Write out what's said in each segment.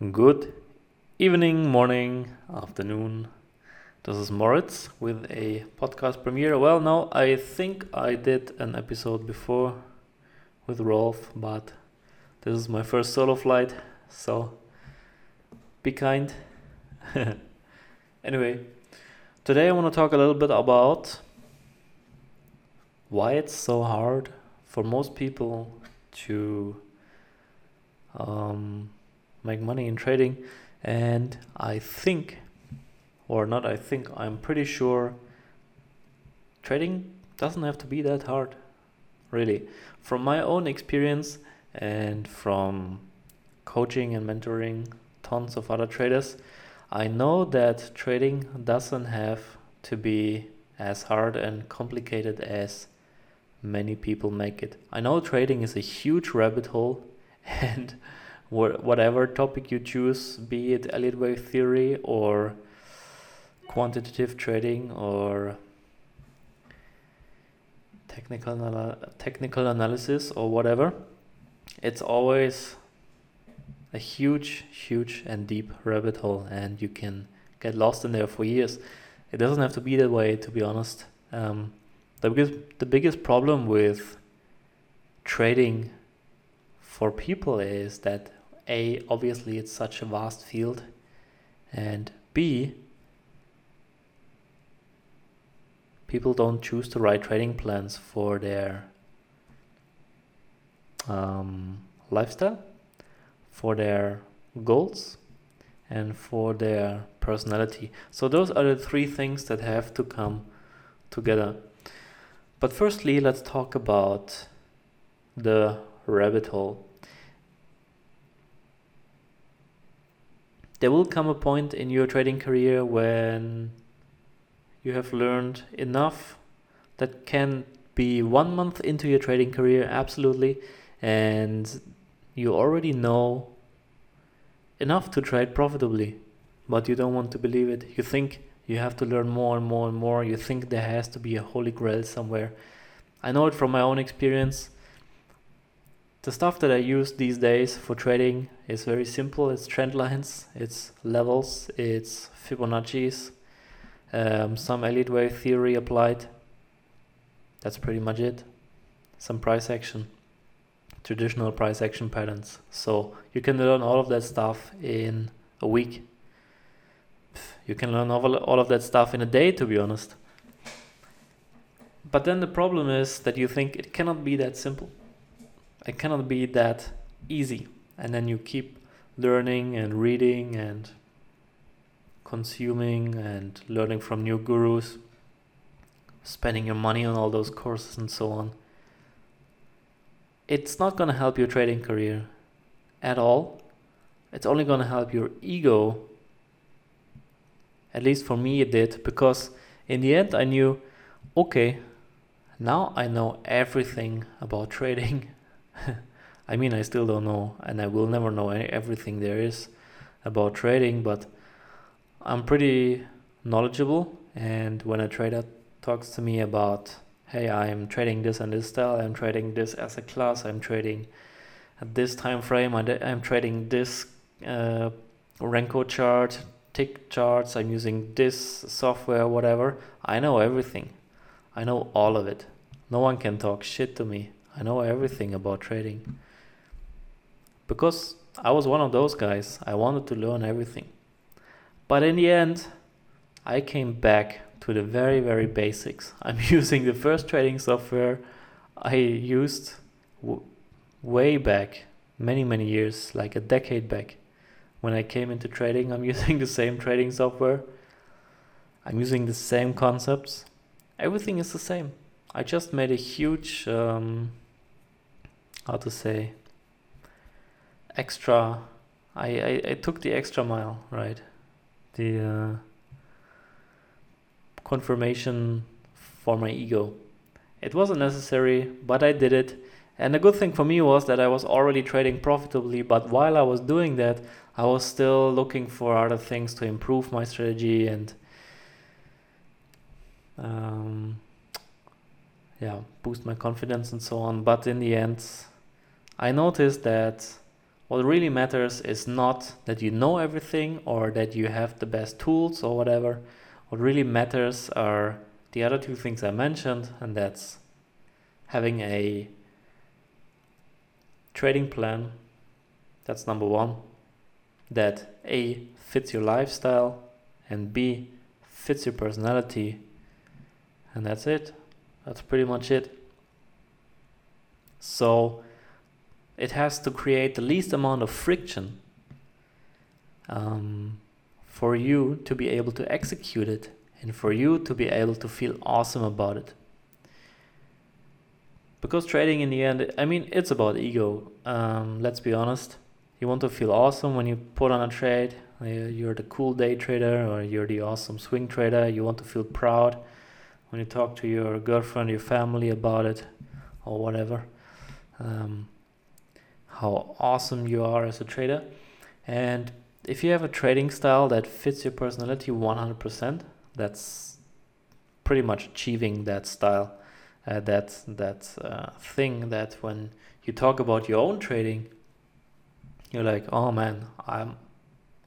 Good evening, morning, afternoon. This is Moritz with a podcast premiere. Well, no, I think I did an episode before with Rolf, but this is my first solo flight, so be kind. anyway, today I want to talk a little bit about why it's so hard for most people to um, make money in trading. And I think, or not, I think, I'm pretty sure trading doesn't have to be that hard, really. From my own experience and from coaching and mentoring tons of other traders, I know that trading doesn't have to be as hard and complicated as many people make it. I know trading is a huge rabbit hole and whatever topic you choose, be it Elliott wave theory or quantitative trading or technical technical analysis or whatever, it's always a huge, huge and deep rabbit hole, and you can get lost in there for years. It doesn't have to be that way, to be honest. Um, the biggest, the biggest problem with trading for people is that a, obviously it's such a vast field, and B, people don't choose to write trading plans for their um, lifestyle, for their goals, and for their personality. So those are the three things that have to come together. But firstly, let's talk about the rabbit hole. There will come a point in your trading career when you have learned enough that can be one month into your trading career absolutely and you already know enough to trade profitably but you don't want to believe it. You think you have to learn more and more and more. You think there has to be a holy grail somewhere. I know it from my own experience the stuff that I use these days for trading is very simple. It's trend lines, it's levels, it's Fibonacci's, um, some Elliott wave theory applied. That's pretty much it. Some price action, traditional price action patterns. So you can learn all of that stuff in a week. You can learn all of that stuff in a day, to be honest. But then the problem is that you think it cannot be that simple it cannot be that easy. And then you keep learning and reading and consuming and learning from new gurus, spending your money on all those courses and so on. It's not going to help your trading career at all. It's only going to help your ego. At least for me, it did because in the end, I knew okay, now I know everything about trading I mean, I still don't know, and I will never know everything there is about trading, but I'm pretty knowledgeable. And when a trader talks to me about, hey, I'm trading this and this style, I'm trading this asset class, I'm trading at this time frame, I'm trading this uh, Renko chart, tick charts, I'm using this software, whatever. I know everything. I know all of it. No one can talk shit to me. I know everything about trading. Because I was one of those guys, I wanted to learn everything. But in the end, I came back to the very, very basics. I'm using the first trading software I used w- way back, many, many years, like a decade back. When I came into trading, I'm using the same trading software. I'm using the same concepts. Everything is the same. I just made a huge um, how to say extra I, I, I took the extra mile right? The uh, confirmation for my ego. It wasn't necessary but I did it. And the good thing for me was that I was already trading profitably but while I was doing that I was still looking for other things to improve my strategy and um, yeah boost my confidence and so on. But in the end I noticed that what really matters is not that you know everything or that you have the best tools or whatever. What really matters are the other two things I mentioned, and that's having a trading plan. That's number one. That A fits your lifestyle and B fits your personality. And that's it. That's pretty much it. So it has to create the least amount of friction um, for you to be able to execute it and for you to be able to feel awesome about it. Because trading in the end, I mean, it's about ego. Um, let's be honest. You want to feel awesome when you put on a trade. You're the cool day trader or you're the awesome swing trader. You want to feel proud when you talk to your girlfriend, your family about it, or whatever. Um, how awesome you are as a trader. And if you have a trading style that fits your personality 100%, that's pretty much achieving that style. Uh, that that uh, thing that when you talk about your own trading, you're like, oh man, I'm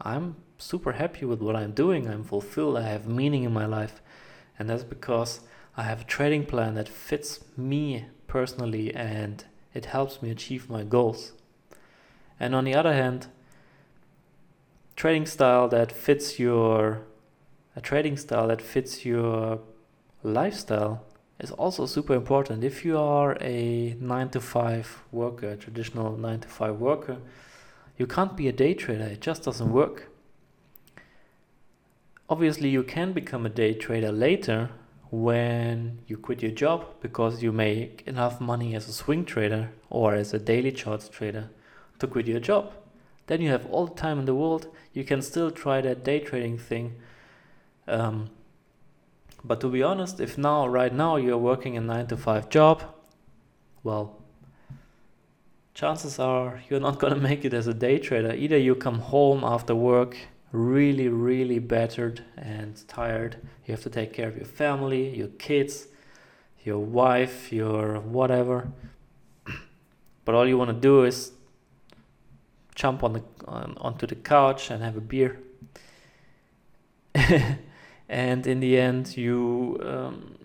I'm super happy with what I'm doing. I'm fulfilled. I have meaning in my life, and that's because I have a trading plan that fits me personally and it helps me achieve my goals. And on the other hand, trading style that fits your a trading style that fits your lifestyle is also super important. If you are a 9 to 5 worker, traditional 9 to 5 worker, you can't be a day trader. It just doesn't work. Obviously, you can become a day trader later when you quit your job because you make enough money as a swing trader or as a daily charts trader to quit your job. Then you have all the time in the world. You can still try that day trading thing. Um, but to be honest, if now, right now, you're working a 9 to 5 job, well, chances are you're not going to make it as a day trader. Either you come home after work really, really battered and tired. You have to take care of your family, your kids, your wife, your whatever. But all you want to do is jump on the on, onto the couch and have a beer. and in the end, you um,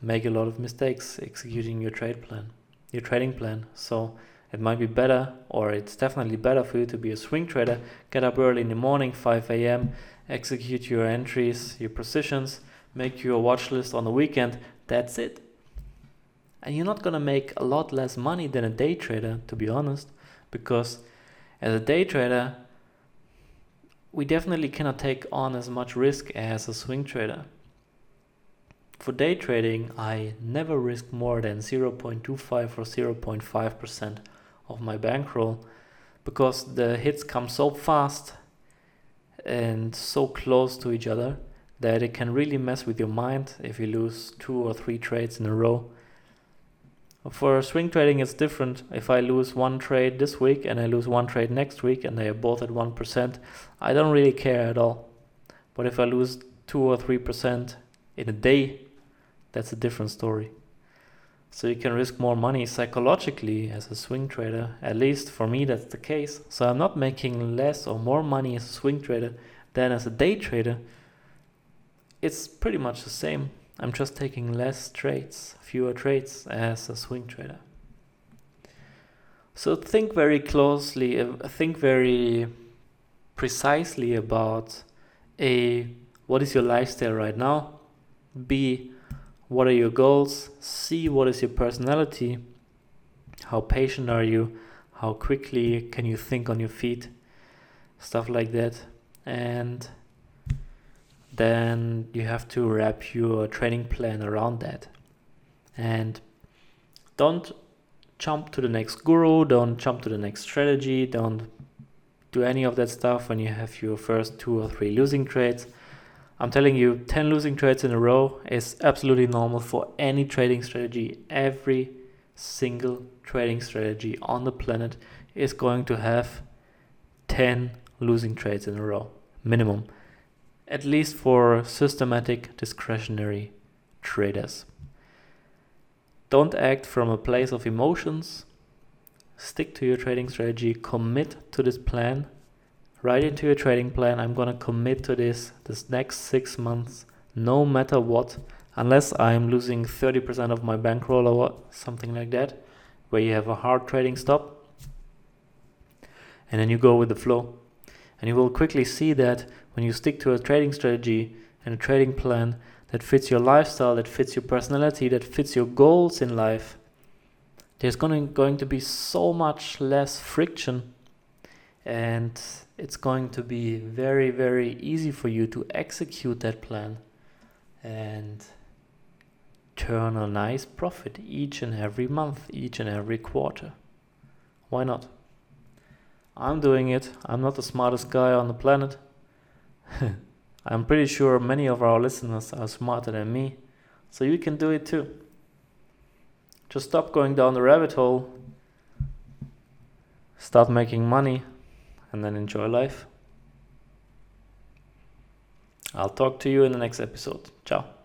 make a lot of mistakes executing your trade plan, your trading plan. So it might be better, or it's definitely better for you to be a swing trader. Get up early in the morning, 5 a.m., execute your entries, your positions, make your watch list on the weekend. That's it. And you're not gonna make a lot less money than a day trader, to be honest, because as a day trader, we definitely cannot take on as much risk as a swing trader. For day trading, I never risk more than 0.25 or 0.5% of my bankroll because the hits come so fast and so close to each other that it can really mess with your mind if you lose two or three trades in a row. For swing trading, it's different. If I lose one trade this week and I lose one trade next week and they are both at 1%, I don't really care at all. But if I lose 2 or 3% in a day, that's a different story. So you can risk more money psychologically as a swing trader. At least for me, that's the case. So I'm not making less or more money as a swing trader than as a day trader. It's pretty much the same. I'm just taking less trades, fewer trades as a swing trader. So think very closely, uh, think very precisely about A, what is your lifestyle right now? B, what are your goals? See what is your personality? How patient are you? How quickly can you think on your feet? Stuff like that. And then you have to wrap your training plan around that. And don't jump to the next guru, don't jump to the next strategy, don't do any of that stuff when you have your first two or three losing trades I'm telling you, 10 losing trades in a row is absolutely normal for any trading strategy. Every single trading strategy on the planet is going to have 10 losing trades in a row, minimum. At least for systematic discretionary traders. Don't act from a place of emotions. stick to your trading strategy, commit to this plan, write into your trading plan, I'm gonna commit to this this next six months, no matter what, unless I'm losing 30% of my bankroll or something like that, where you have a hard trading stop. And then you go with the flow. And you will quickly see that when you stick to a trading strategy and a trading plan that fits your lifestyle, that fits your personality, that fits your goals in life, there's going to, going to be so much less friction. And it's going to be very very easy for you to execute that plan and turn a nice profit each and every month each and every quarter. Why not i'm doing it i'm not the smartest guy on the planet i'm pretty sure many of our listeners are smarter than me so you can do it too just stop going down the rabbit hole, start making money, and then enjoy life. I'll talk to you in the next episode. Ciao.